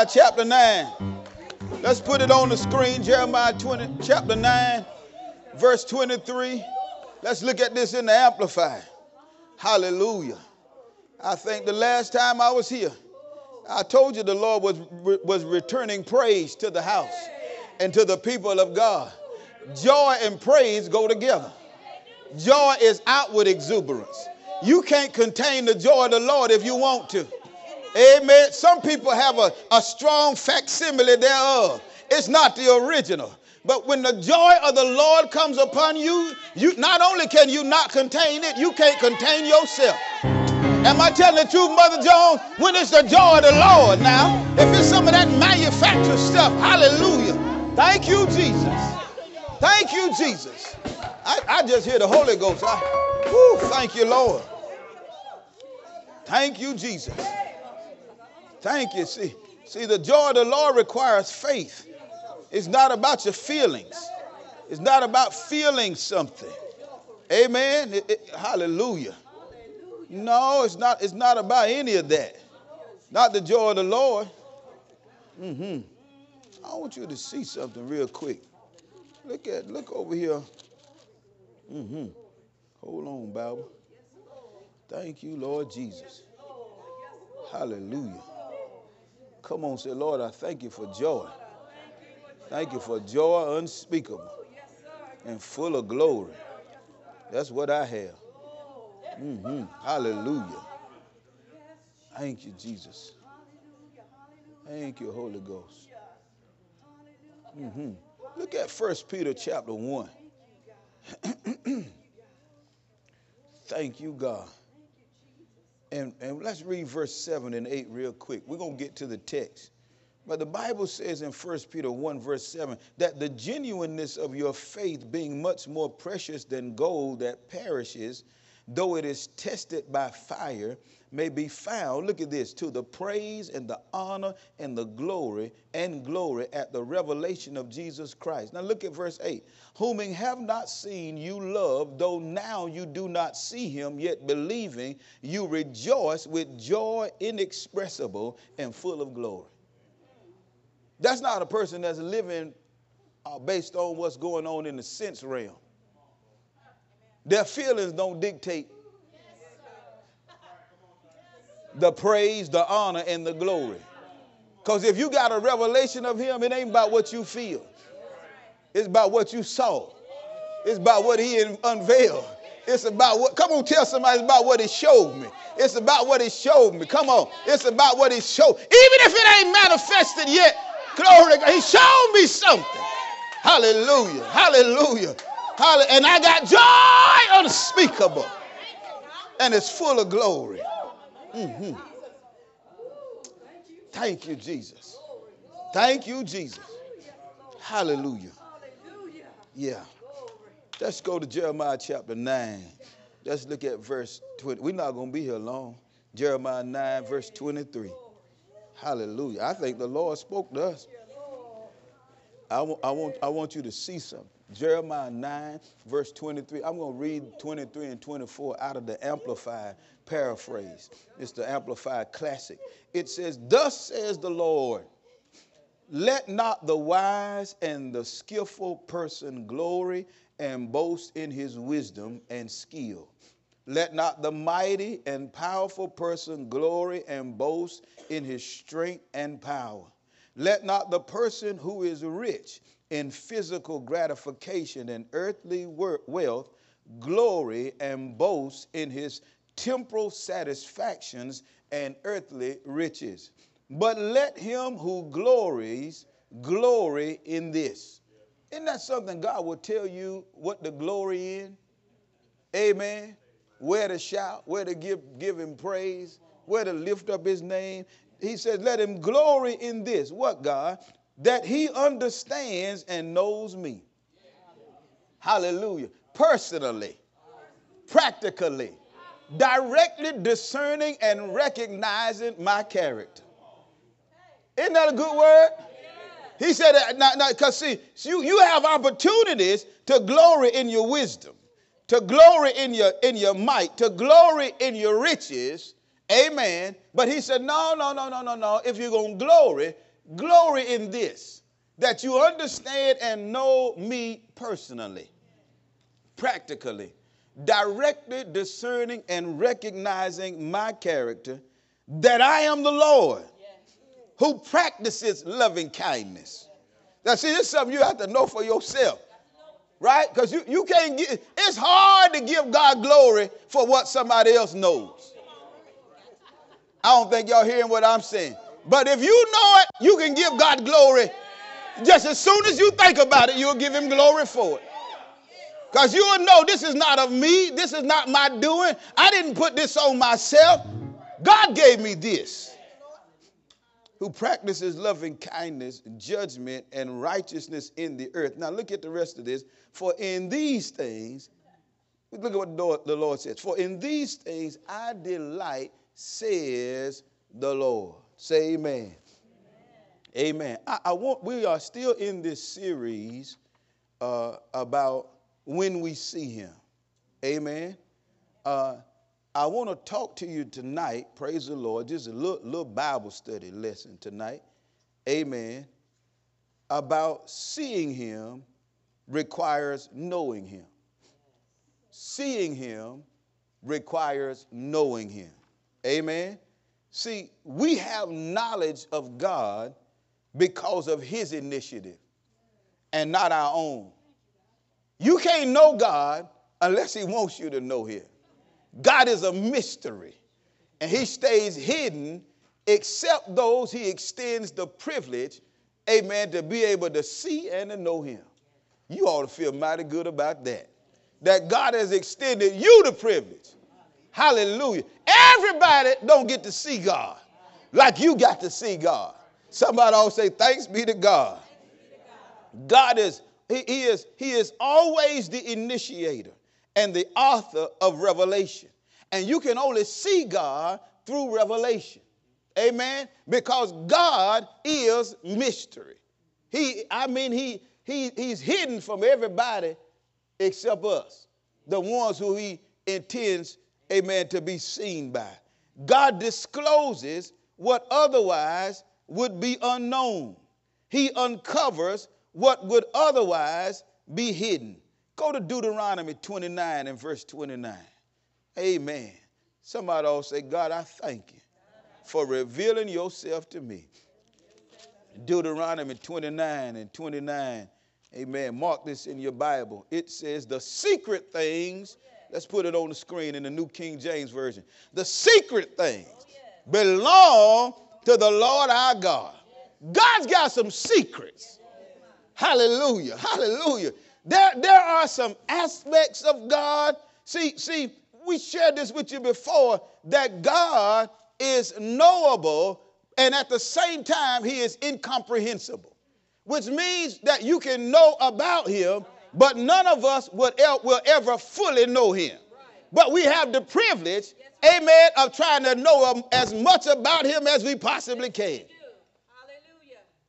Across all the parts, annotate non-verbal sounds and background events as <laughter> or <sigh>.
Jeremiah chapter 9. Let's put it on the screen. Jeremiah 20, chapter 9, verse 23. Let's look at this in the Amplified. Hallelujah. I think the last time I was here, I told you the Lord was, was returning praise to the house and to the people of God. Joy and praise go together. Joy is outward exuberance. You can't contain the joy of the Lord if you want to. Amen. Some people have a, a strong facsimile thereof. It's not the original. But when the joy of the Lord comes upon you, you not only can you not contain it, you can't contain yourself. Am I telling the truth, Mother Jones? When it's the joy of the Lord now, if it's some of that manufactured stuff, hallelujah. Thank you, Jesus. Thank you, Jesus. I, I just hear the Holy Ghost. I, whew, thank you, Lord. Thank you, Jesus. Thank you. See, see, the joy of the Lord requires faith. It's not about your feelings. It's not about feeling something. Amen. It, it, hallelujah. No, it's not. It's not about any of that. Not the joy of the Lord. Mm-hmm. I want you to see something real quick. Look at. Look over here. Mm-hmm. Hold on, Bible. Thank you, Lord Jesus. Hallelujah. Come on, say, Lord, I thank you for joy. Thank you for joy unspeakable and full of glory. That's what I have. Mm-hmm. Hallelujah. Thank you, Jesus. Thank you, Holy Ghost. Mm-hmm. Look at First Peter chapter 1. <clears throat> Thank you, God. And, and let's read verse 7 and 8 real quick. We're going to get to the text. But the Bible says in 1 Peter 1, verse 7, that the genuineness of your faith being much more precious than gold that perishes, though it is tested by fire, may be found, look at this, to the praise and the honor and the glory and glory at the revelation of Jesus Christ. Now look at verse 8. Whom have not seen you love, though now you do not see him, yet believing you rejoice with joy inexpressible and full of glory. That's not a person that's living uh, based on what's going on in the sense realm. Their feelings don't dictate the praise, the honor, and the glory. Because if you got a revelation of Him, it ain't about what you feel, it's about what you saw, it's about what He unveiled. It's about what, come on, tell somebody it's about what He showed me. It's about what He showed me. Come on, it's about what He showed. Even if it ain't manifested yet, glory He showed me something. Hallelujah, hallelujah. And I got joy unspeakable, and it's full of glory. Mm-hmm. Thank you, Jesus. Thank you, Jesus. Hallelujah. Yeah. Let's go to Jeremiah chapter 9. Let's look at verse 20. We're not going to be here long. Jeremiah 9, verse 23. Hallelujah. I think the Lord spoke to us. I, w- I, want, I want you to see something. Jeremiah 9, verse 23. I'm going to read 23 and 24 out of the Amplified paraphrase. It's the Amplified Classic. It says, Thus says the Lord, let not the wise and the skillful person glory and boast in his wisdom and skill. Let not the mighty and powerful person glory and boast in his strength and power. Let not the person who is rich in physical gratification and earthly wealth glory and boast in his temporal satisfactions and earthly riches. But let him who glories glory in this. Isn't that something God will tell you what the glory in? Amen. Where to shout, where to give, give him praise, where to lift up his name. He says, let him glory in this. What, God? That he understands and knows me. Hallelujah. Personally, practically, directly discerning and recognizing my character. Isn't that a good word? He said, because see, you, you have opportunities to glory in your wisdom, to glory in your, in your might, to glory in your riches. Amen. But he said, no, no, no, no, no, no. If you're going to glory, Glory in this, that you understand and know me personally, practically, directly discerning and recognizing my character, that I am the Lord who practices loving kindness. Now, see, this is something you have to know for yourself, right? Because you, you can't get, it's hard to give God glory for what somebody else knows. I don't think y'all hearing what I'm saying. But if you know it, you can give God glory. Just as soon as you think about it, you'll give him glory for it. Because you will know this is not of me, this is not my doing. I didn't put this on myself. God gave me this. Who practices loving kindness, judgment, and righteousness in the earth. Now look at the rest of this. For in these things, look at what the Lord says. For in these things I delight, says the Lord. Say amen. Amen. amen. I, I, want, we are still in this series uh, about when we see him. Amen. Uh, I want to talk to you tonight, praise the Lord, just a little, little Bible study lesson tonight. Amen. About seeing him requires knowing him. Seeing him requires knowing him. Amen. See, we have knowledge of God because of his initiative and not our own. You can't know God unless he wants you to know him. God is a mystery and he stays hidden except those he extends the privilege, amen, to be able to see and to know him. You ought to feel mighty good about that. That God has extended you the privilege Hallelujah. Everybody don't get to see God like you got to see God. Somebody always say, thanks be to God. God is, he, he is, he is always the initiator and the author of revelation. And you can only see God through revelation. Amen. Because God is mystery. He, I mean, he, he, he's hidden from everybody except us, the ones who he intends amen, to be seen by. God discloses what otherwise would be unknown. He uncovers what would otherwise be hidden. Go to Deuteronomy 29 and verse 29. Amen. Somebody all say, God, I thank you for revealing yourself to me. Deuteronomy 29 and 29. Amen. Mark this in your Bible. It says, The secret things Let's put it on the screen in the New King James Version. The secret things belong to the Lord our God. God's got some secrets. Hallelujah. Hallelujah. There, there are some aspects of God. See, see, we shared this with you before that God is knowable and at the same time he is incomprehensible, which means that you can know about him but none of us would will ever fully know him. But we have the privilege, amen, of trying to know as much about him as we possibly can.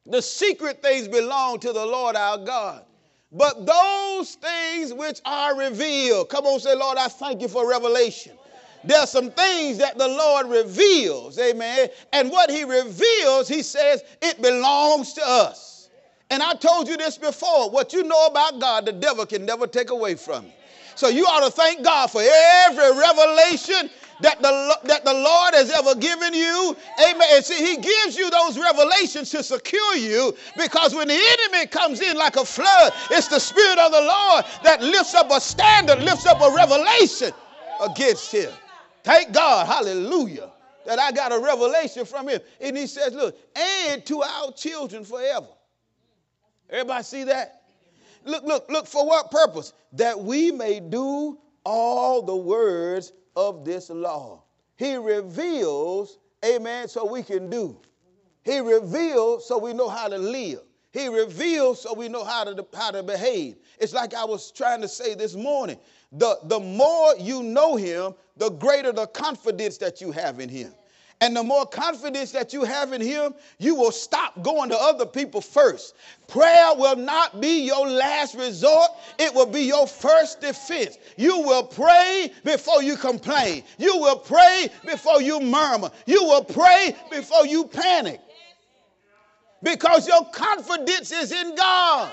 The secret things belong to the Lord our God. But those things which are revealed, come on, say, Lord, I thank you for revelation. There's some things that the Lord reveals, amen. And what he reveals, he says, it belongs to us. And I told you this before what you know about God, the devil can never take away from you. So you ought to thank God for every revelation that the, that the Lord has ever given you. Amen. And see, He gives you those revelations to secure you because when the enemy comes in like a flood, it's the Spirit of the Lord that lifts up a standard, lifts up a revelation against him. Thank God, hallelujah, that I got a revelation from Him. And He says, Look, and to our children forever. Everybody see that? Look, look, look, for what purpose? That we may do all the words of this law. He reveals, amen, so we can do. He reveals so we know how to live. He reveals so we know how to, how to behave. It's like I was trying to say this morning. The, the more you know him, the greater the confidence that you have in him. And the more confidence that you have in Him, you will stop going to other people first. Prayer will not be your last resort, it will be your first defense. You will pray before you complain, you will pray before you murmur, you will pray before you panic. Because your confidence is in God.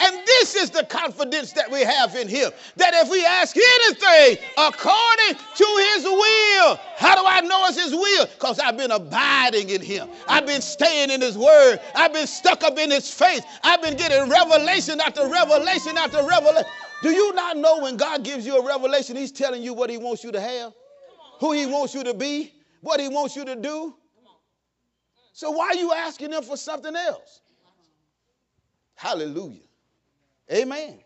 And this is the confidence that we have in Him that if we ask anything according to His will, how do I know it's His will? Because I've been abiding in Him. I've been staying in His Word. I've been stuck up in His face. I've been getting revelation after revelation after revelation. Do you not know when God gives you a revelation, He's telling you what He wants you to have, who He wants you to be, what He wants you to do? So why are you asking Him for something else? Hallelujah. Amen.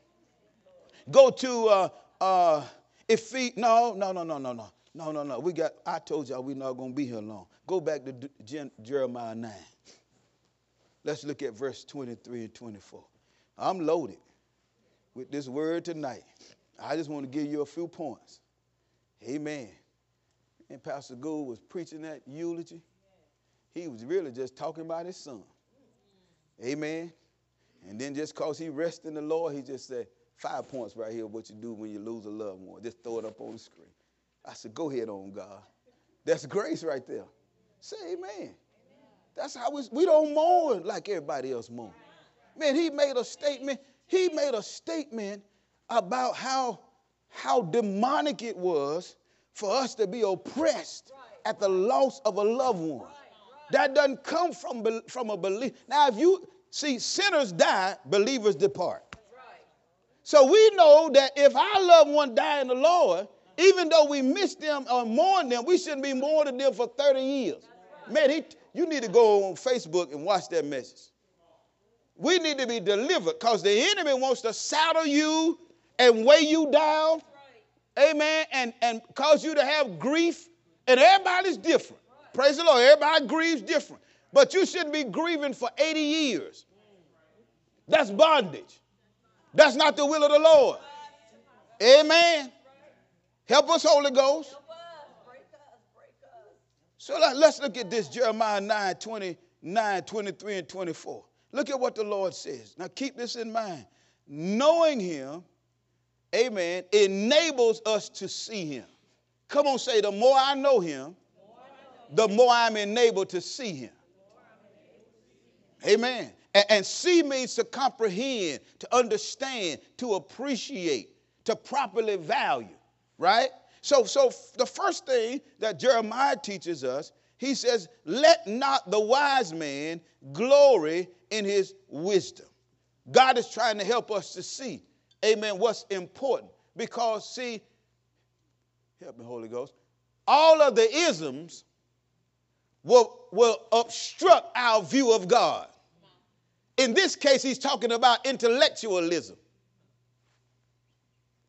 Go to uh, uh, if no, no, no, no, no, no, no, no, no. We got. I told y'all we're not gonna be here long. Go back to Jeremiah nine. Let's look at verse 23 and 24. I'm loaded with this word tonight. I just want to give you a few points. Amen. And Pastor Gould was preaching that eulogy. He was really just talking about his son. Amen. And then just because he rests in the Lord, he just said, five points right here what you do when you lose a loved one. Just throw it up on the screen. I said, go ahead on, God. That's grace right there. Say amen. That's how we, we don't mourn like everybody else mourn. Man, he made a statement. He made a statement about how, how demonic it was for us to be oppressed at the loss of a loved one. That doesn't come from, from a belief. Now, if you See, sinners die, believers depart. So we know that if our loved one die in the Lord, even though we miss them or mourn them, we shouldn't be mourning them for 30 years. Man, he, you need to go on Facebook and watch that message. We need to be delivered because the enemy wants to saddle you and weigh you down. Amen. And, and cause you to have grief. And everybody's different. Praise the Lord. Everybody grieves different. But you shouldn't be grieving for 80 years. That's bondage. That's not the will of the Lord. Amen. Help us, Holy Ghost. So let, us look at this Jeremiah 9 29, 23, and 24. Look at what the Lord says. Now keep this in mind. Knowing Him, amen, enables us to see Him. Come on, say, the more I know Him, the more I'm enabled to see Him. Amen. And, and see means to comprehend, to understand, to appreciate, to properly value, right? So, so the first thing that Jeremiah teaches us, he says, let not the wise man glory in his wisdom. God is trying to help us to see, amen, what's important. Because, see, help me, Holy Ghost, all of the isms will, will obstruct our view of God. In this case, he's talking about intellectualism.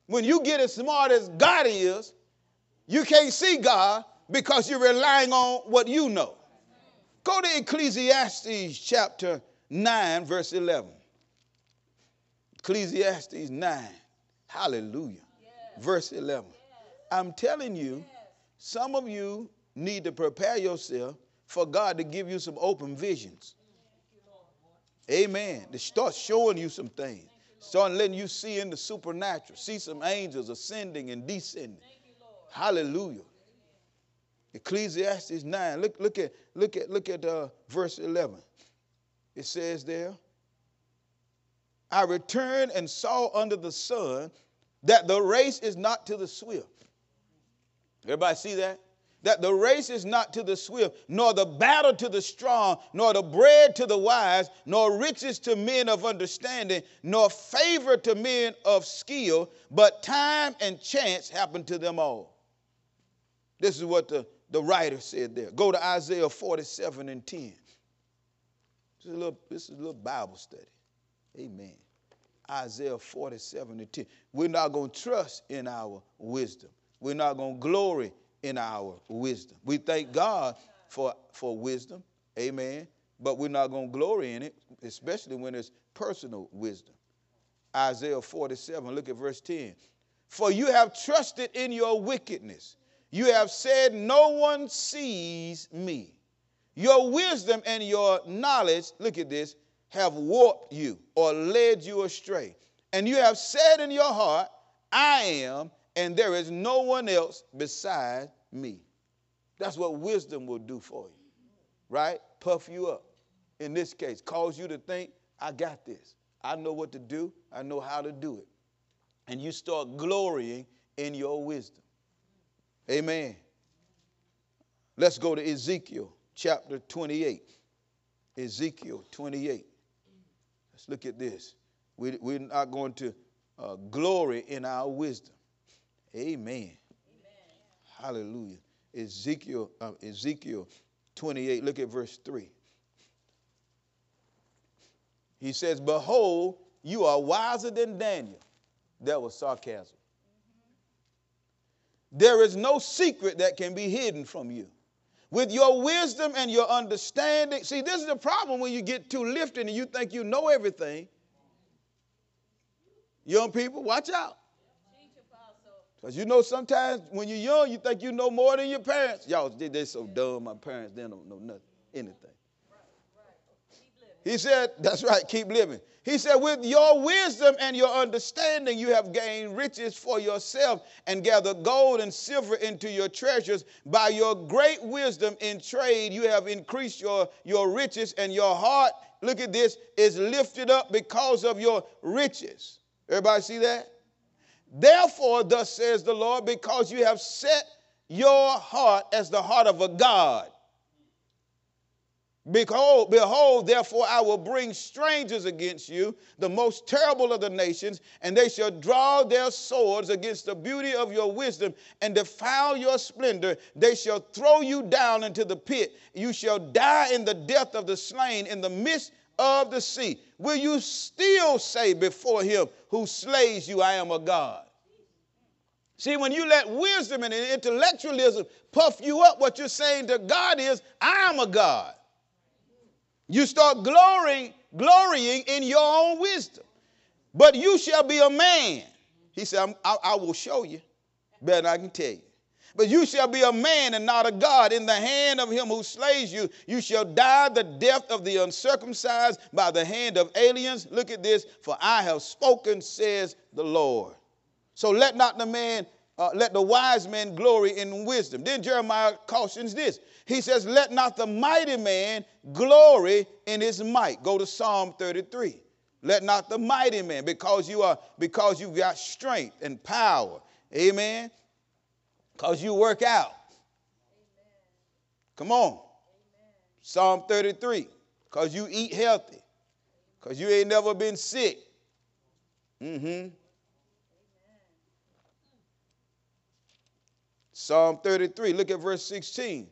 When you get as smart as God is, you can't see God because you're relying on what you know. Go to Ecclesiastes chapter 9, verse 11. Ecclesiastes 9, hallelujah, yes. verse 11. Yes. I'm telling you, yes. some of you need to prepare yourself for God to give you some open visions. Amen. To start showing you some things. Start letting you see in the supernatural. See some angels ascending and descending. Hallelujah. Ecclesiastes 9. Look, look at, look at, look at uh, verse 11. It says there, I returned and saw under the sun that the race is not to the swift. Everybody see that? That the race is not to the swift, nor the battle to the strong, nor the bread to the wise, nor riches to men of understanding, nor favor to men of skill, but time and chance happen to them all. This is what the, the writer said there. Go to Isaiah 47 and 10. This is a little, this is a little Bible study. Amen. Isaiah 47 and 10. We're not going to trust in our wisdom. We're not going to glory in our wisdom. We thank God for, for wisdom, amen, but we're not going to glory in it, especially when it's personal wisdom. Isaiah 47, look at verse 10. For you have trusted in your wickedness. You have said, No one sees me. Your wisdom and your knowledge, look at this, have warped you or led you astray. And you have said in your heart, I am and there is no one else beside me. That's what wisdom will do for you, right? Puff you up. in this case, cause you to think, I got this. I know what to do. I know how to do it. And you start glorying in your wisdom. Amen. Let's go to Ezekiel chapter 28. Ezekiel 28. Let's look at this. We, we're not going to uh, glory in our wisdom. Amen. Amen. Hallelujah. Ezekiel, uh, Ezekiel 28, look at verse 3. He says, Behold, you are wiser than Daniel. That was sarcasm. There is no secret that can be hidden from you. With your wisdom and your understanding, see, this is the problem when you get too lifted and you think you know everything. Young people, watch out. Because you know sometimes when you're young, you think you know more than your parents. Y'all, they're so dumb. My parents, they don't know nothing, anything. He said, that's right, keep living. He said, with your wisdom and your understanding, you have gained riches for yourself and gathered gold and silver into your treasures. By your great wisdom in trade, you have increased your, your riches, and your heart, look at this, is lifted up because of your riches. Everybody see that? Therefore, thus says the Lord, because you have set your heart as the heart of a God Behold, behold, therefore I will bring strangers against you, the most terrible of the nations, and they shall draw their swords against the beauty of your wisdom and defile your splendor. They shall throw you down into the pit. You shall die in the death of the slain in the midst of the sea. Will you still say before him who slays you, I am a God? See, when you let wisdom and intellectualism puff you up, what you're saying to God is, I am a God. You start glorying, glorying in your own wisdom. But you shall be a man. He said, I, I will show you. Better than I can tell you. But you shall be a man and not a God. In the hand of him who slays you, you shall die the death of the uncircumcised by the hand of aliens. Look at this. For I have spoken, says the Lord. So let not the man, uh, let the wise man glory in wisdom. Then Jeremiah cautions this he says, Let not the mighty man glory in his might. Go to Psalm 33. Let not the mighty man, because you are, because you've got strength and power. Amen. Because you work out. Come on. Psalm 33. Because you eat healthy. Because you ain't never been sick. Mm-hmm. Psalm 33. Look at verse 16.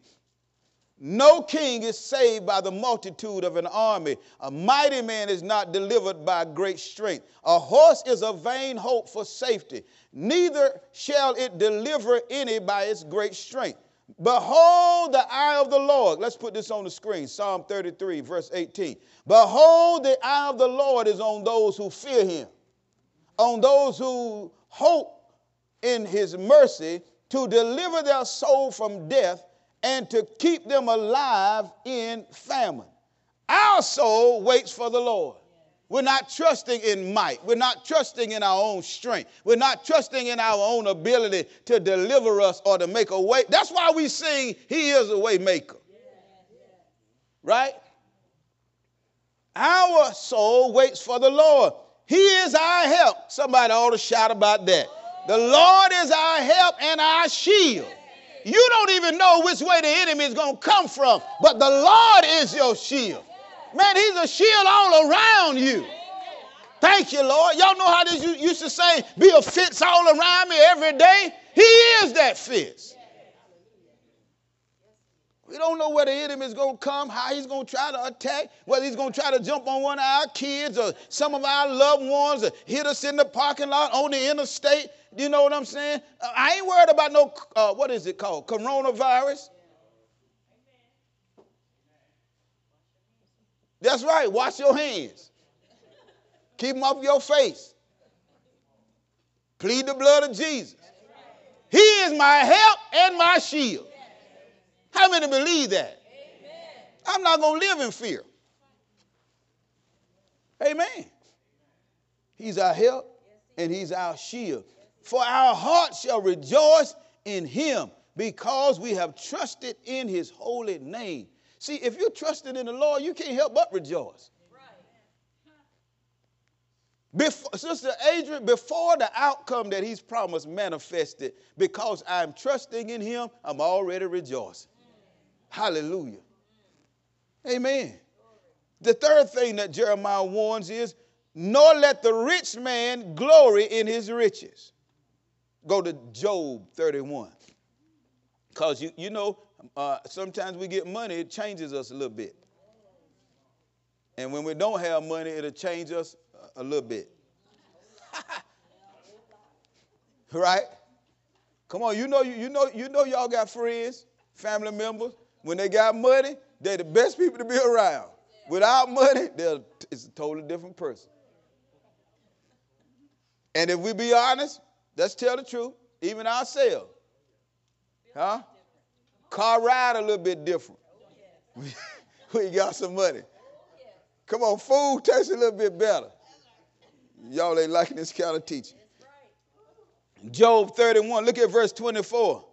No king is saved by the multitude of an army. A mighty man is not delivered by great strength. A horse is a vain hope for safety. Neither shall it deliver any by its great strength. Behold the eye of the Lord. Let's put this on the screen. Psalm 33, verse 18. Behold, the eye of the Lord is on those who fear him, on those who hope in his mercy to deliver their soul from death and to keep them alive in famine. Our soul waits for the Lord. We're not trusting in might. We're not trusting in our own strength. We're not trusting in our own ability to deliver us or to make a way. That's why we sing, He is a way maker. Right? Our soul waits for the Lord. He is our help. Somebody ought to shout about that. The Lord is our help and our shield. You don't even know which way the enemy is going to come from, but the Lord is your shield. Man, he's a shield all around you. Thank you, Lord. Y'all know how this used to say, be a fence all around me every day? He is that fence. We don't know where the enemy is going to come, how he's going to try to attack, whether he's going to try to jump on one of our kids or some of our loved ones or hit us in the parking lot on the interstate. Do you know what I'm saying? Uh, I ain't worried about no, uh, what is it called? Coronavirus. That's right. Wash your hands. Keep them off your face. Plead the blood of Jesus. He is my help and my shield. How many believe that? I'm not going to live in fear. Amen. He's our help and he's our shield. For our heart shall rejoice in him because we have trusted in his holy name. See, if you're trusting in the Lord, you can't help but rejoice. Before, Sister Adrian, before the outcome that he's promised manifested, because I'm trusting in him, I'm already rejoicing. Hallelujah. Amen. The third thing that Jeremiah warns is, nor let the rich man glory in his riches. Go to Job 31. Because you, you know, uh, sometimes we get money, it changes us a little bit. And when we don't have money, it'll change us a little bit. <laughs> right? Come on, you know you, you know you know y'all got friends, family members. When they got money, they're the best people to be around. Without money, they're it's a totally different person. And if we be honest, let's tell the truth, even ourselves. Huh? Car ride a little bit different. <laughs> we got some money. Come on, food tastes a little bit better. Y'all ain't liking this kind of teaching. Job 31, look at verse 24.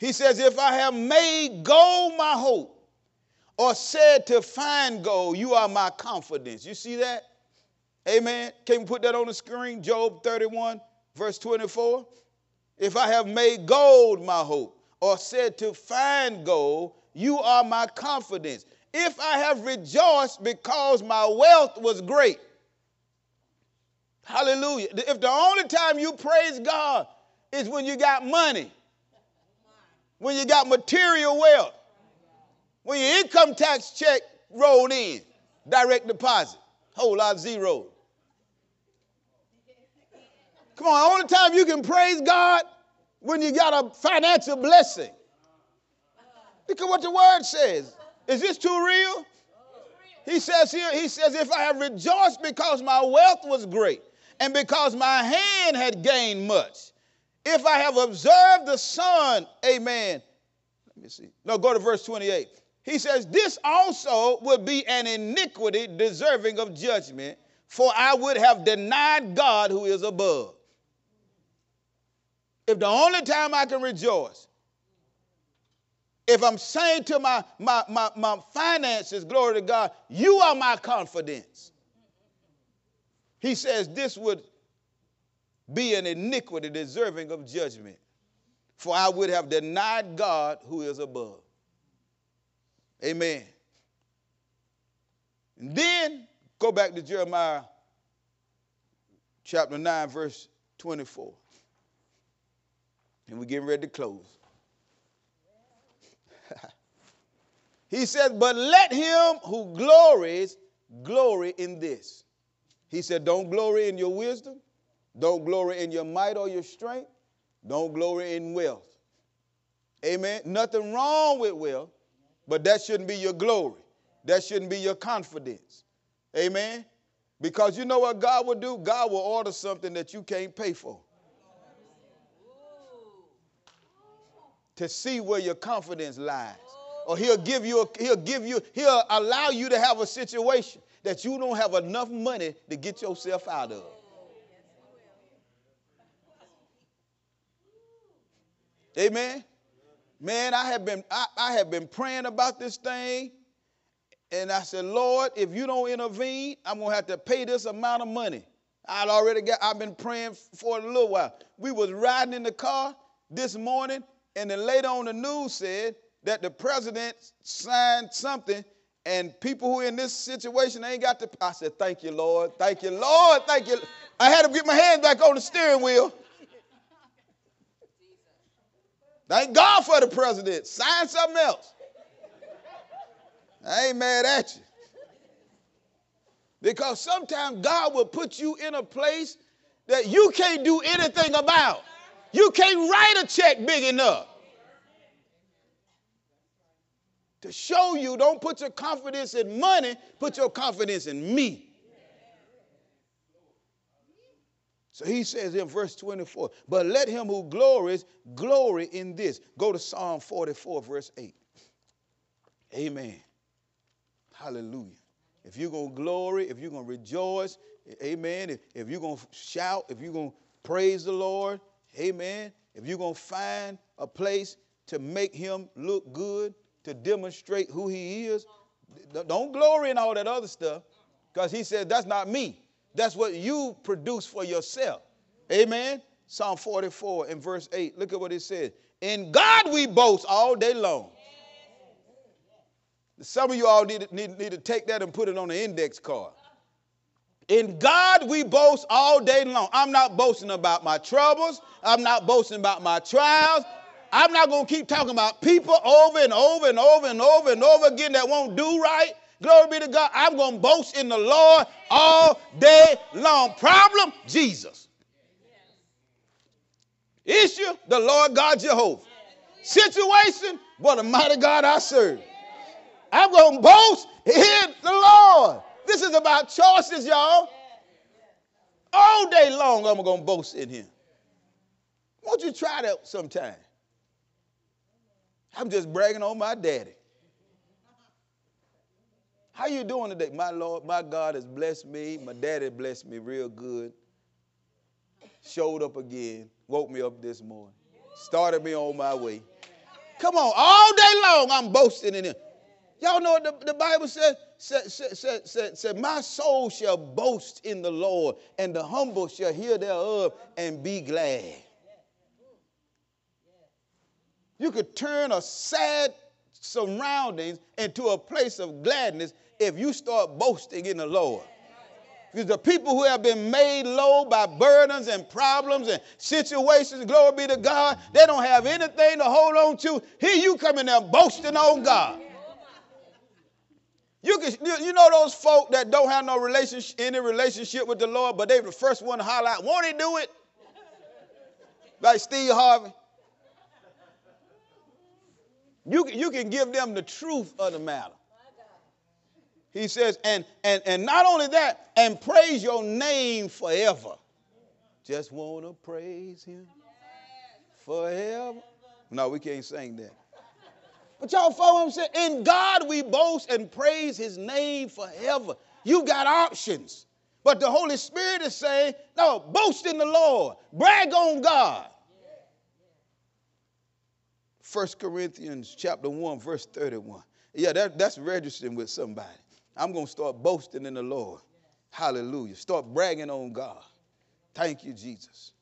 He says, If I have made gold my hope, or said to find gold, you are my confidence. You see that? Amen. Can we put that on the screen? Job 31, verse 24. If I have made gold my hope, or said to find gold, you are my confidence. If I have rejoiced because my wealth was great, Hallelujah. If the only time you praise God is when you got money, when you got material wealth, when your income tax check rolled in, direct deposit, whole lot of zeros. Come on, only time you can praise God when you got a financial blessing. Look at what the word says. Is this too real? He says here, he says, if I have rejoiced because my wealth was great and because my hand had gained much. If I have observed the sun, amen. Let me see. No, go to verse 28. He says, This also would be an iniquity deserving of judgment, for I would have denied God who is above. If the only time I can rejoice, if I'm saying to my, my, my, my finances, glory to God, you are my confidence. He says this would be an iniquity deserving of judgment, for I would have denied God who is above. Amen. And then go back to Jeremiah chapter 9, verse 24. And we're getting ready to close. <laughs> he says, But let him who glories glory in this he said, Don't glory in your wisdom. Don't glory in your might or your strength. Don't glory in wealth. Amen. Nothing wrong with wealth, but that shouldn't be your glory. That shouldn't be your confidence. Amen. Because you know what God will do? God will order something that you can't pay for. To see where your confidence lies. Or he'll give you, a, he'll give you, he'll allow you to have a situation that you don't have enough money to get yourself out of. Amen. Man, I have been I, I have been praying about this thing. And I said, Lord, if you don't intervene, I'm gonna have to pay this amount of money. I'd already got, I've been praying for a little while. We was riding in the car this morning, and then later on the news said that the president signed something and people who are in this situation ain't got to. I said, Thank you, Lord. Thank you, Lord. Thank you. I had to get my hands back on the steering wheel. Thank God for the president. Sign something else. I ain't mad at you. Because sometimes God will put you in a place that you can't do anything about. You can't write a check big enough. to show you don't put your confidence in money, put your confidence in me. So he says in verse 24, but let him who glories glory in this. Go to Psalm 44, verse 8. Amen. Hallelujah. If you're going to glory, if you're going to rejoice, amen. If, if you're going to shout, if you're going to praise the Lord, amen. If you're going to find a place to make him look good, to demonstrate who he is, don't glory in all that other stuff because he said, That's not me. That's what you produce for yourself. Amen. Psalm 44 and verse 8. Look at what it says. In God we boast all day long. Some of you all need, need, need to take that and put it on the index card. In God we boast all day long. I'm not boasting about my troubles. I'm not boasting about my trials. I'm not going to keep talking about people over and over and over and over and over again that won't do right. Glory be to God. I'm going to boast in the Lord all day long. Problem? Jesus. Issue? The Lord God Jehovah. Situation? What a mighty God I serve. I'm going to boast in the Lord. This is about choices, y'all. All day long, I'm going to boast in Him. Won't you try that sometime? I'm just bragging on my daddy. How you doing today? My Lord, my God has blessed me. My daddy blessed me real good. Showed up again, woke me up this morning, started me on my way. Come on, all day long I'm boasting in him. Y'all know what the, the Bible says? Said, said, said, said, My soul shall boast in the Lord, and the humble shall hear thereof and be glad. You could turn a sad surroundings into a place of gladness if you start boasting in the Lord. Because the people who have been made low by burdens and problems and situations, glory be to God, they don't have anything to hold on to. Here you come in there boasting on God. You can, you know those folk that don't have no relationship, any relationship with the Lord, but they the first one to holler out, won't he do it? Like Steve Harvey. You, you can give them the truth of the matter. He says, and, and, and not only that, and praise your name forever. Just want to praise him forever. No, we can't sing that. But y'all follow what I'm saying? In God we boast and praise his name forever. You got options. But the Holy Spirit is saying, no, boast in the Lord. Brag on God. 1 Corinthians chapter 1, verse 31. Yeah, that, that's registering with somebody. I'm going to start boasting in the Lord. Hallelujah. Start bragging on God. Thank you, Jesus.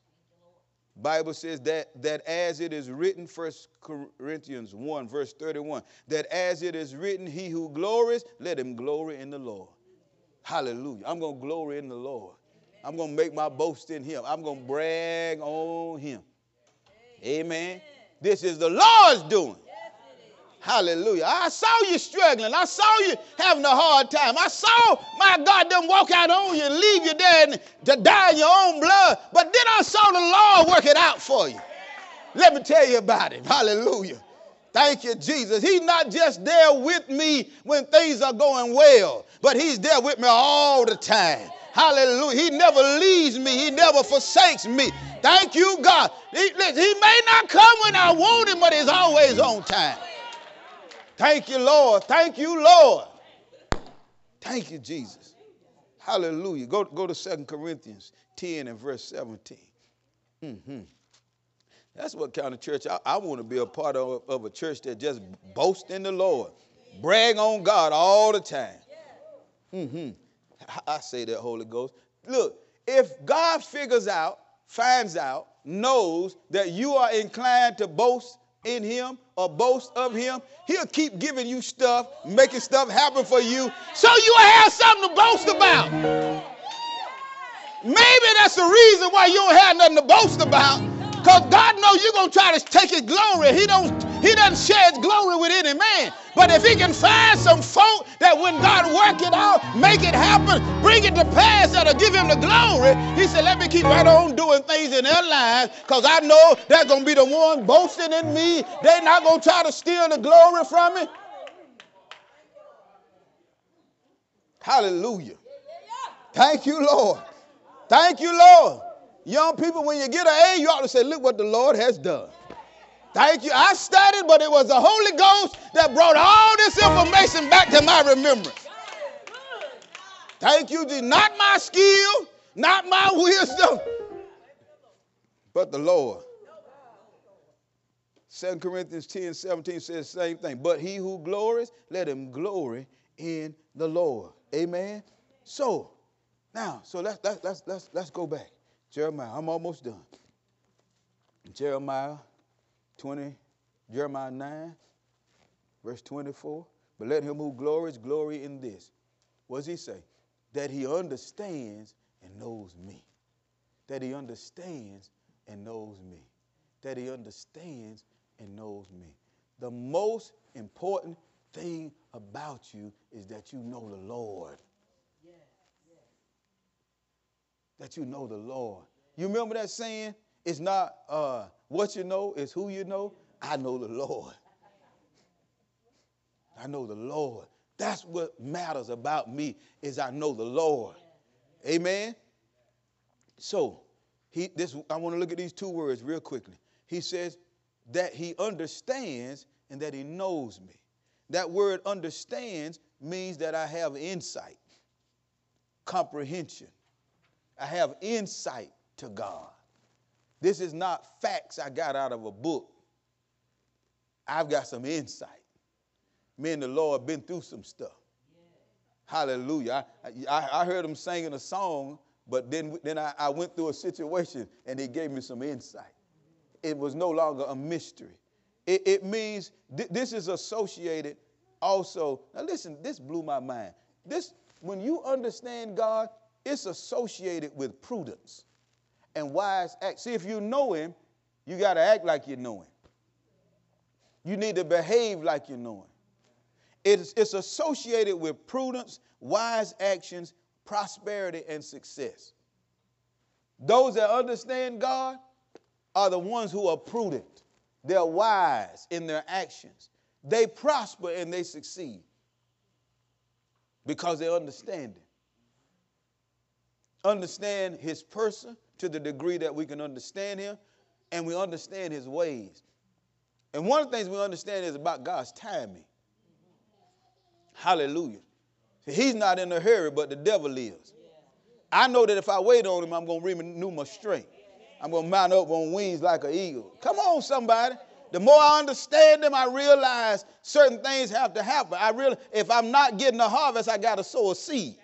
Bible says that, that as it is written, 1 Corinthians 1, verse 31, that as it is written, he who glories, let him glory in the Lord. Hallelujah. I'm going to glory in the Lord. I'm going to make my boast in him. I'm going to brag on him. Amen. This is the Lord's doing. Hallelujah. I saw you struggling. I saw you having a hard time. I saw my God them walk out on you and leave you there and to die in your own blood. But then I saw the Lord work it out for you. Let me tell you about it. Hallelujah. Thank you, Jesus. He's not just there with me when things are going well, but He's there with me all the time. Hallelujah. He never leaves me, He never forsakes me. Thank you, God. He, he may not come when I want Him, but He's always on time. Thank you, Lord. Thank you, Lord. Thank you, Jesus. Hallelujah. Go, go to 2 Corinthians 10 and verse 17. Mm-hmm. That's what kind of church I, I want to be a part of, of a church that just boasts in the Lord, brag on God all the time. Mm-hmm. I say that, Holy Ghost. Look, if God figures out, finds out, knows that you are inclined to boast in him or boast of him, he'll keep giving you stuff, making stuff happen for you, so you'll have something to boast about. Maybe that's the reason why you don't have nothing to boast about. Because God knows you're going to try to take his glory. He don't he doesn't share his glory with any man. But if he can find some folk that when God work it out, make it happen, bring it to pass that'll give him the glory, he said, let me keep right on doing things in their lives because I know they're going to be the one boasting in me. They're not going to try to steal the glory from me. Hallelujah. Thank you, Lord. Thank you, Lord. Young people, when you get an A, you ought to say, look what the Lord has done. Thank you. I studied, but it was the Holy Ghost that brought all this information back to my remembrance. Thank you. Not my skill, not my wisdom, but the Lord. 2 Corinthians 10 17 says the same thing. But he who glories, let him glory in the Lord. Amen. So now, so let's let's let's let's, let's go back. Jeremiah, I'm almost done. Jeremiah 20, Jeremiah 9, verse 24. But let him who glories glory in this. What does he say? That he understands and knows me. That he understands and knows me. That he understands and knows me. The most important thing about you is that you know the Lord. That you know the Lord. You remember that saying? It's not uh, what you know, is who you know. I know the Lord. I know the Lord. That's what matters about me is I know the Lord. Amen. So, he this I want to look at these two words real quickly. He says that he understands and that he knows me. That word understands means that I have insight, comprehension. I have insight to God. This is not facts I got out of a book. I've got some insight. Me and the Lord been through some stuff. Hallelujah. I, I, I, heard him singing a song, but then, then I, I went through a situation and he gave me some insight. It was no longer a mystery. It, it means th- this is associated also. Now, listen, this blew my mind. This, when you understand God, it's associated with prudence and wise act. See, if you know Him, you got to act like you know Him. You need to behave like you know Him. It's, it's associated with prudence, wise actions, prosperity, and success. Those that understand God are the ones who are prudent. They're wise in their actions. They prosper and they succeed because they understand Him. Understand His person to the degree that we can understand Him and we understand His ways. And one of the things we understand is about God's timing. Hallelujah. See, he's not in a hurry, but the devil is. I know that if I wait on him, I'm going to renew my strength. I'm going to mount up on wings like an eagle. Come on, somebody. The more I understand them, I realize certain things have to happen. I really, if I'm not getting a harvest, I got to sow a seed.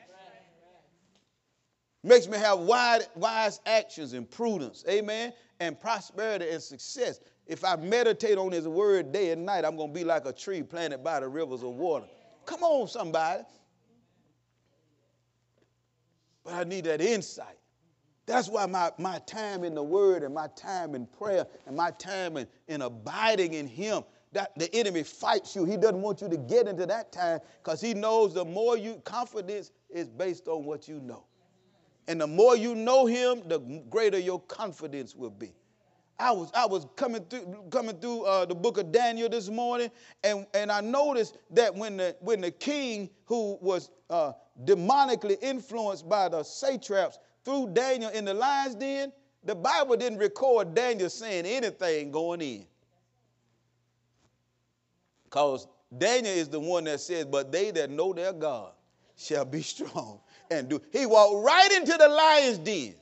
Makes me have wide, wise actions and prudence. Amen. And prosperity and success. If I meditate on his word day and night, I'm going to be like a tree planted by the rivers of water. Come on, somebody. But I need that insight. That's why my, my time in the Word and my time in prayer and my time in, in abiding in Him, that the enemy fights you. He doesn't want you to get into that time because he knows the more you confidence is based on what you know. And the more you know him, the greater your confidence will be. I was, I was coming through, coming through uh, the book of Daniel this morning, and, and I noticed that when the, when the king who was uh, demonically influenced by the satraps threw Daniel in the lion's den, the Bible didn't record Daniel saying anything going in. Because Daniel is the one that says, But they that know their God shall be <laughs> strong and do. He walked right into the lion's den.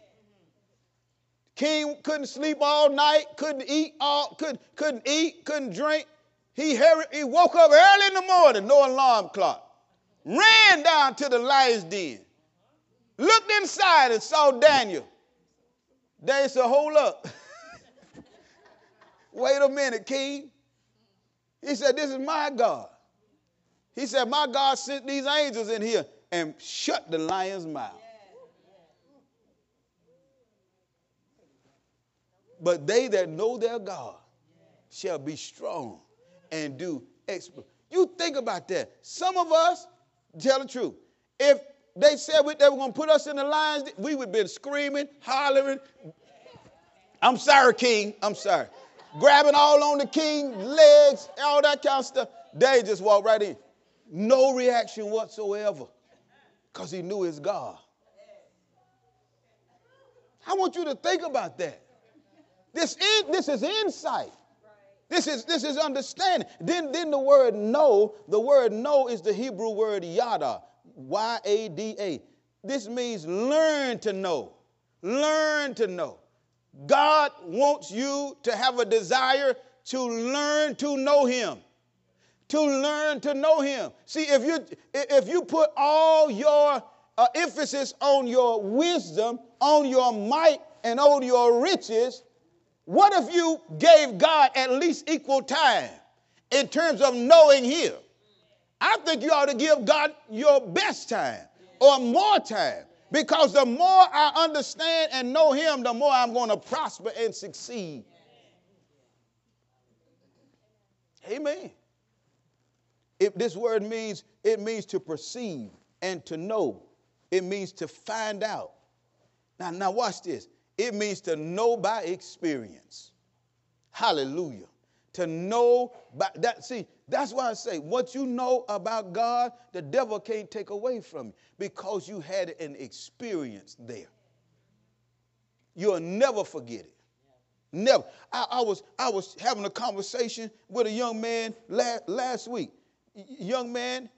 King couldn't sleep all night, couldn't eat all, couldn't, couldn't eat, couldn't drink. He, he woke up early in the morning, no alarm clock, ran down to the lion's den, looked inside and saw Daniel. Daniel said, Hold up. <laughs> Wait a minute, King. He said, This is my God. He said, My God sent these angels in here and shut the lion's mouth. But they that know their God shall be strong and do exploit. You think about that. Some of us, tell the truth, if they said they were going to put us in the lines, we would have been screaming, hollering. I'm sorry, King. I'm sorry. Grabbing all on the king, legs, all that kind of stuff. They just walked right in. No reaction whatsoever because he knew his God. I want you to think about that. This is, this is insight. This is, this is understanding. Then, then the word know, the word know is the Hebrew word yada, Y A D A. This means learn to know. Learn to know. God wants you to have a desire to learn to know him. To learn to know him. See, if you if you put all your uh, emphasis on your wisdom, on your might, and on your riches, what if you gave God at least equal time in terms of knowing him? I think you ought to give God your best time or more time. Because the more I understand and know Him, the more I'm going to prosper and succeed. Amen. This word means, it means to perceive and to know. It means to find out. Now, now watch this. It means to know by experience. Hallelujah. To know by that. See, that's why I say, what you know about God, the devil can't take away from you because you had an experience there. You'll never forget it. Never. I, I, was, I was having a conversation with a young man last, last week. Young man,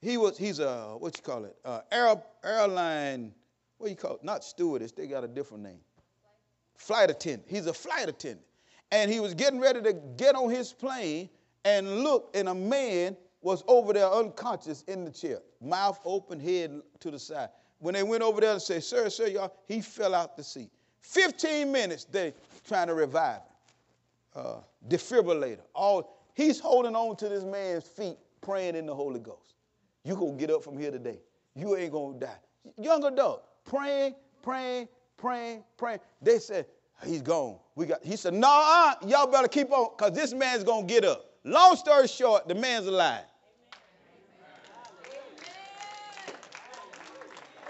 he was, he's a, what you call it, uh, air, airline, what you call it? Not stewardess, they got a different name. Flight attendant. He's a flight attendant. And he was getting ready to get on his plane and look and a man was over there unconscious in the chair, mouth open, head to the side. When they went over there and said, Sir, sir, y'all, he fell out the seat. 15 minutes they trying to revive him. Uh, defibrillator. All he's holding on to this man's feet, praying in the Holy Ghost. You gonna get up from here today. You ain't gonna die. Young adult, praying, praying, praying, praying. They said, he's gone. We got he said, no, nah, uh, y'all better keep on, because this man's gonna get up. Long story short, the man's alive.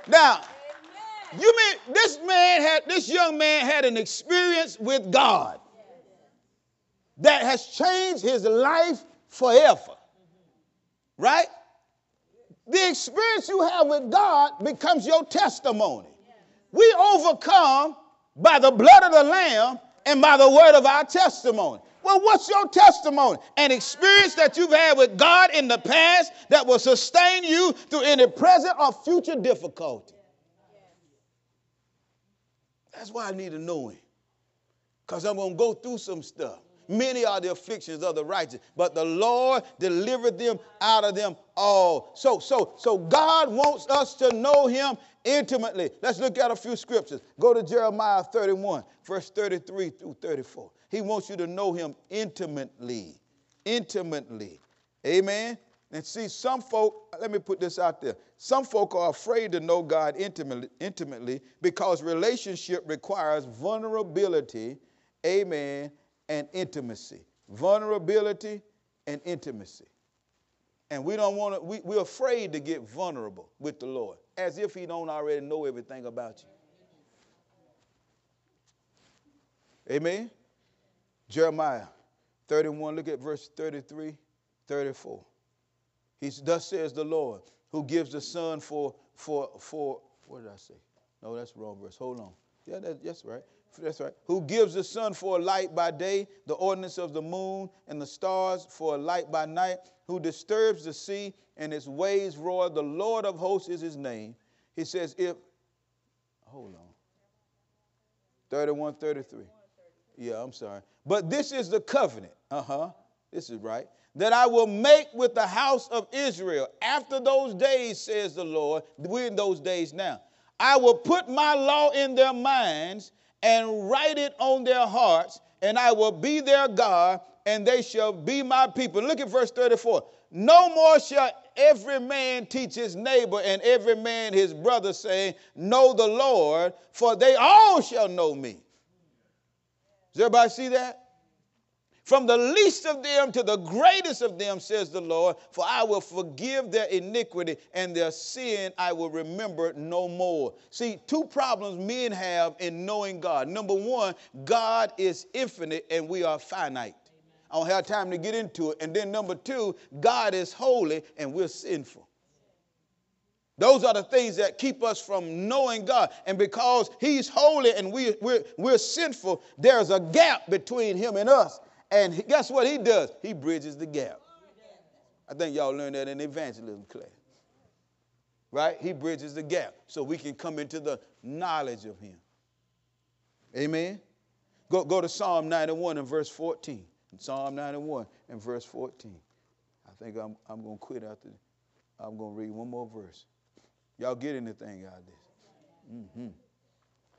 Now, you mean this man had this young man had an experience with God that has changed his life forever. Right? The experience you have with God becomes your testimony. We overcome by the blood of the lamb and by the word of our testimony. Well, what's your testimony? An experience that you've had with God in the past that will sustain you through any present or future difficulty. That's why I need to know Him. Because I'm going to go through some stuff. Many are the afflictions of the righteous, but the Lord delivered them out of them all. So, so, so God wants us to know Him intimately. Let's look at a few scriptures. Go to Jeremiah 31, verse 33 through 34. He wants you to know him intimately. Intimately. Amen. And see, some folk, let me put this out there. Some folk are afraid to know God intimately, intimately because relationship requires vulnerability, amen, and intimacy. Vulnerability and intimacy. And we don't want to, we, we're afraid to get vulnerable with the Lord, as if He don't already know everything about you. Amen. Jeremiah 31, look at verse 33, 34. He thus says the Lord, who gives the sun for for for what did I say? No, that's wrong verse. Hold on. Yeah, that, that's right. That's right. Who gives the sun for a light by day, the ordinance of the moon and the stars for a light by night, who disturbs the sea and its waves roar. The Lord of hosts is his name. He says, if, hold on. 31, 33. Yeah, I'm sorry. But this is the covenant. Uh huh. This is right. That I will make with the house of Israel after those days, says the Lord. We're in those days now. I will put my law in their minds and write it on their hearts, and I will be their God, and they shall be my people. Look at verse 34. No more shall every man teach his neighbor and every man his brother, saying, Know the Lord, for they all shall know me. Does everybody see that? From the least of them to the greatest of them, says the Lord, for I will forgive their iniquity and their sin I will remember no more. See, two problems men have in knowing God. Number one, God is infinite and we are finite. I don't have time to get into it. And then number two, God is holy and we're sinful. Those are the things that keep us from knowing God. And because He's holy and we, we're, we're sinful, there's a gap between Him and us. And guess what He does? He bridges the gap. I think y'all learned that in evangelism class. Right? He bridges the gap so we can come into the knowledge of Him. Amen? Go, go to Psalm 91 and verse 14. Psalm 91 and verse 14. I think I'm, I'm going to quit after. I'm going to read one more verse. Y'all get anything out of this? Mm-hmm.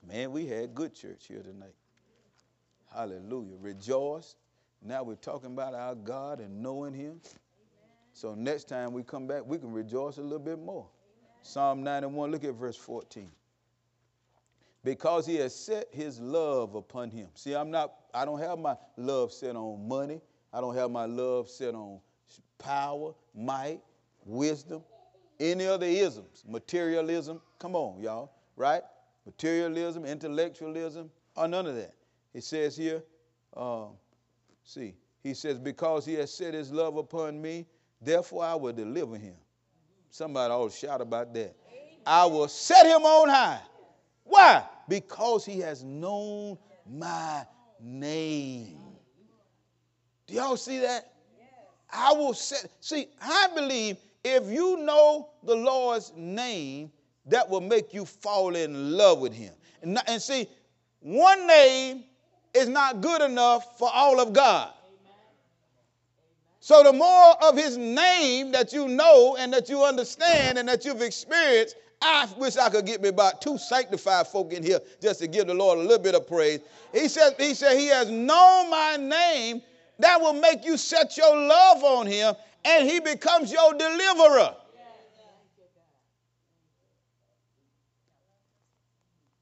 Man, we had good church here tonight. Hallelujah. Rejoice. Now we're talking about our God and knowing Him. So next time we come back, we can rejoice a little bit more. Psalm 91, look at verse 14. Because he has set his love upon him. See, I'm not, I don't have my love set on money. I don't have my love set on power, might, wisdom, any other isms, materialism. Come on, y'all, right? Materialism, intellectualism, or none of that. It says here, um, see, he says, Because he has set his love upon me, therefore I will deliver him. Somebody ought to shout about that. I will set him on high. Why? Because he has known my name. Do y'all see that? I will set. See, I believe if you know the Lord's name, that will make you fall in love with him. And, and see, one name is not good enough for all of God. So, the more of his name that you know and that you understand and that you've experienced, I wish I could get me about two sanctified folk in here just to give the Lord a little bit of praise. He said, he said, He has known my name. That will make you set your love on him, and he becomes your deliverer.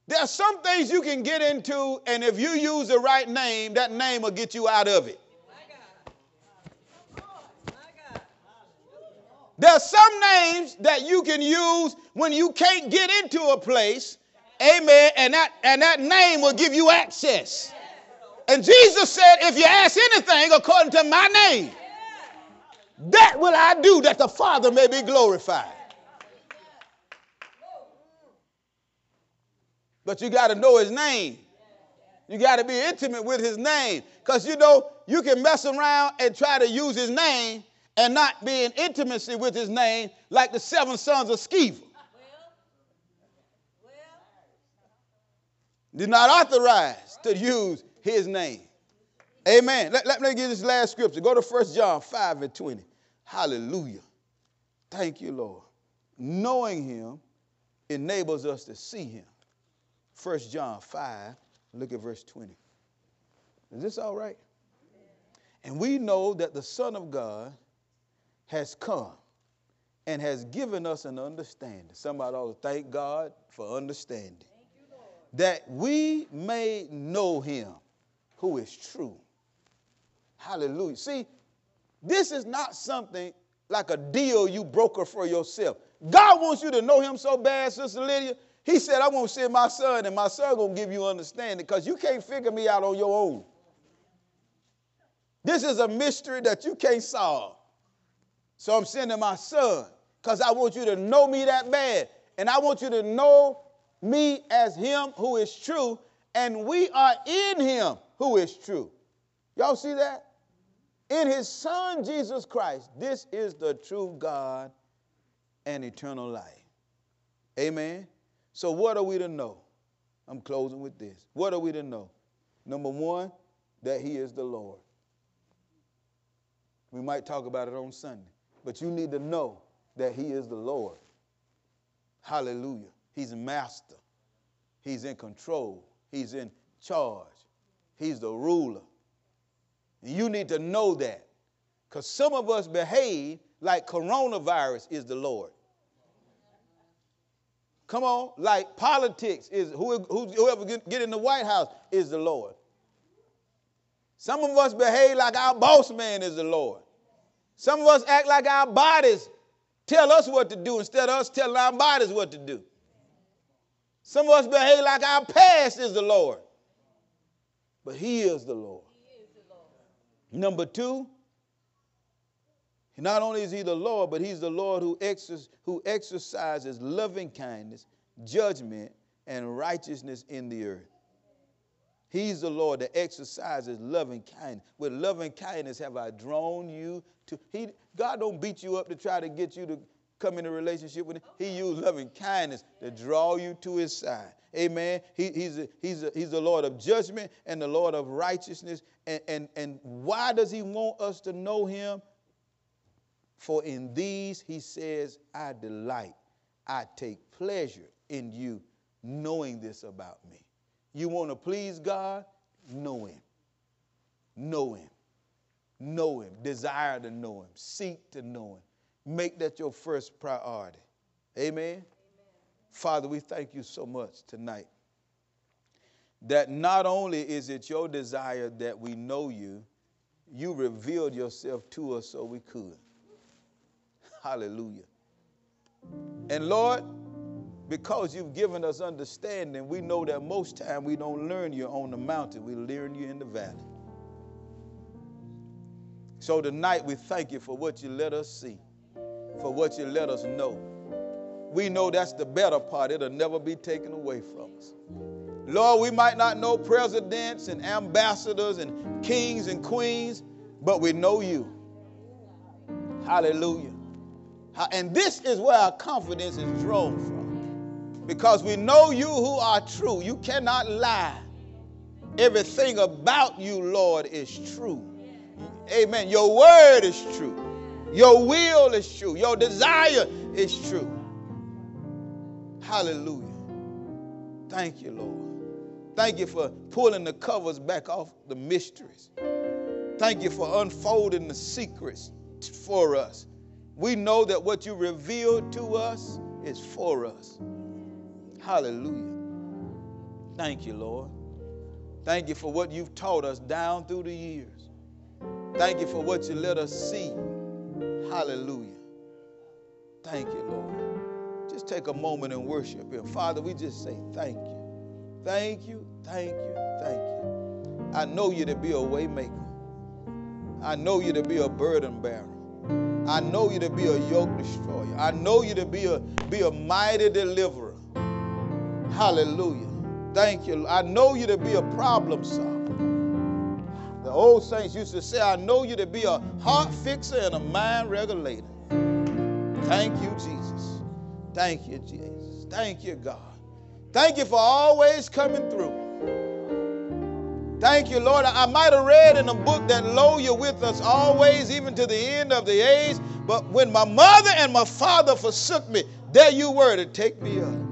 There are some things you can get into, and if you use the right name, that name will get you out of it. There are some names that you can use when you can't get into a place. Amen. And that, and that name will give you access. And Jesus said, if you ask anything according to my name, that will I do that the Father may be glorified. But you got to know his name. You got to be intimate with his name. Because you know, you can mess around and try to use his name and not be in intimacy with his name like the seven sons of Sceva. Did not authorize to use his name. Amen. Let, let me give this last scripture. Go to 1 John 5 and 20. Hallelujah. Thank you, Lord. Knowing him enables us to see him. 1 John 5, look at verse 20. Is this all right? And we know that the Son of God has come and has given us an understanding. Somebody ought to thank God for understanding. You, that we may know him who is true. Hallelujah. See, this is not something like a deal you broker for yourself. God wants you to know him so bad, Sister Lydia, he said, I'm going to send my son, and my son going to give you understanding because you can't figure me out on your own. This is a mystery that you can't solve. So I'm sending my son because I want you to know me that bad. And I want you to know me as him who is true, and we are in him who is true. Y'all see that? In his son Jesus Christ, this is the true God and eternal life. Amen. So, what are we to know? I'm closing with this. What are we to know? Number one, that He is the Lord. We might talk about it on Sunday, but you need to know that He is the Lord. Hallelujah. He's master, He's in control, He's in charge, He's the ruler. And you need to know that because some of us behave like coronavirus is the Lord. Come on, like politics is who, whoever get in the White House is the Lord. Some of us behave like our boss man is the Lord. Some of us act like our bodies tell us what to do instead of us telling our bodies what to do. Some of us behave like our past is the Lord. But He is the Lord. Is the Lord. Number two, not only is he the Lord, but he's the Lord who, exercises, who exercises loving kindness, judgment, and righteousness in the earth. He's the Lord that exercises loving kindness. With loving kindness have I drawn you to. He, God don't beat you up to try to get you to come into relationship with him. He used loving kindness to draw you to his side. Amen. He, he's, a, he's, a, he's the Lord of judgment and the Lord of righteousness. And, and, and why does he want us to know him? For in these, he says, I delight. I take pleasure in you knowing this about me. You want to please God? Know him. Know him. Know him. Desire to know him. Seek to know him. Make that your first priority. Amen. Father, we thank you so much tonight that not only is it your desire that we know you, you revealed yourself to us so we could. Hallelujah. And Lord, because you've given us understanding, we know that most time we don't learn you on the mountain, we learn you in the valley. So tonight we thank you for what you let us see, for what you let us know we know that's the better part. It'll never be taken away from us. Lord, we might not know presidents and ambassadors and kings and queens, but we know you. Hallelujah. And this is where our confidence is drawn from. Because we know you who are true. You cannot lie. Everything about you, Lord, is true. Amen. Your word is true. Your will is true. Your desire is true. Hallelujah. Thank you, Lord. Thank you for pulling the covers back off the mysteries. Thank you for unfolding the secrets for us. We know that what you revealed to us is for us. Hallelujah. Thank you, Lord. Thank you for what you've taught us down through the years. Thank you for what you let us see. Hallelujah. Thank you, Lord. Just take a moment and worship Him. Father, we just say thank you. Thank you, thank you, thank you. I know you to be a waymaker. I know you to be a burden bearer. I know you to be a yoke destroyer. I know you to be a, be a mighty deliverer. Hallelujah. Thank you. I know you to be a problem solver. The old saints used to say, I know you to be a heart fixer and a mind regulator. Thank you, Jesus. Thank you, Jesus. Thank you, God. Thank you for always coming through. Thank you, Lord. I might have read in a book that, lo, you're with us always, even to the end of the age. But when my mother and my father forsook me, there you were to take me up.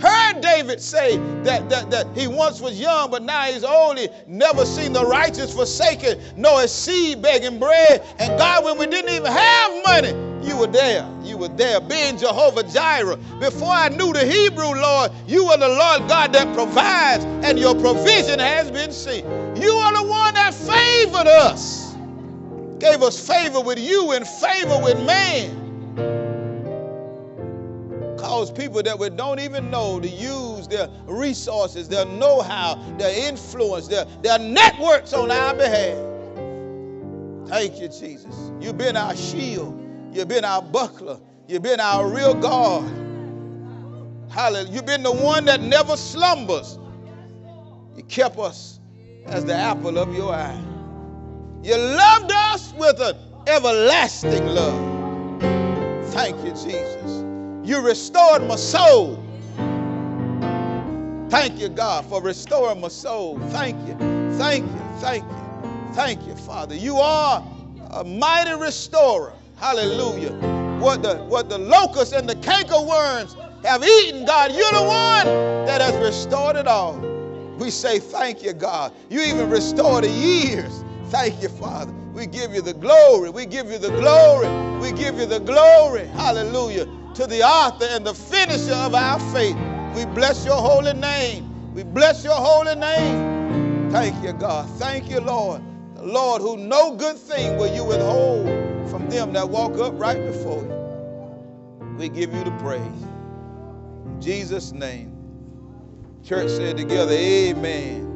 Heard David say that, that, that he once was young, but now he's old. He never seen the righteous forsaken, nor his seed begging bread. And God, when we didn't even have money, you were there. You were there, being Jehovah Jireh. Before I knew the Hebrew, Lord, you are the Lord God that provides, and your provision has been seen. You are the one that favored us, gave us favor with you and favor with man cause people that we don't even know to use their resources, their know how, their influence, their, their networks on our behalf. Thank you, Jesus. You've been our shield, you've been our buckler, you've been our real God. Hallelujah. You've been the one that never slumbers. You kept us as the apple of your eye. You loved us with an everlasting love. Thank you, Jesus. You restored my soul. Thank you, God, for restoring my soul. Thank you. Thank you. Thank you. Thank you, Father. You are a mighty restorer. Hallelujah. What the what the locusts and the cankerworms have eaten, God, you're the one that has restored it all. We say thank you, God. You even restored the years. Thank you, Father. We give you the glory. We give you the glory. We give you the glory. Hallelujah to the author and the finisher of our faith. We bless your holy name. We bless your holy name. Thank you, God. Thank you, Lord. The Lord, who no good thing will you withhold from them that walk up right before you. We give you the praise. In Jesus' name. Church said together, Amen.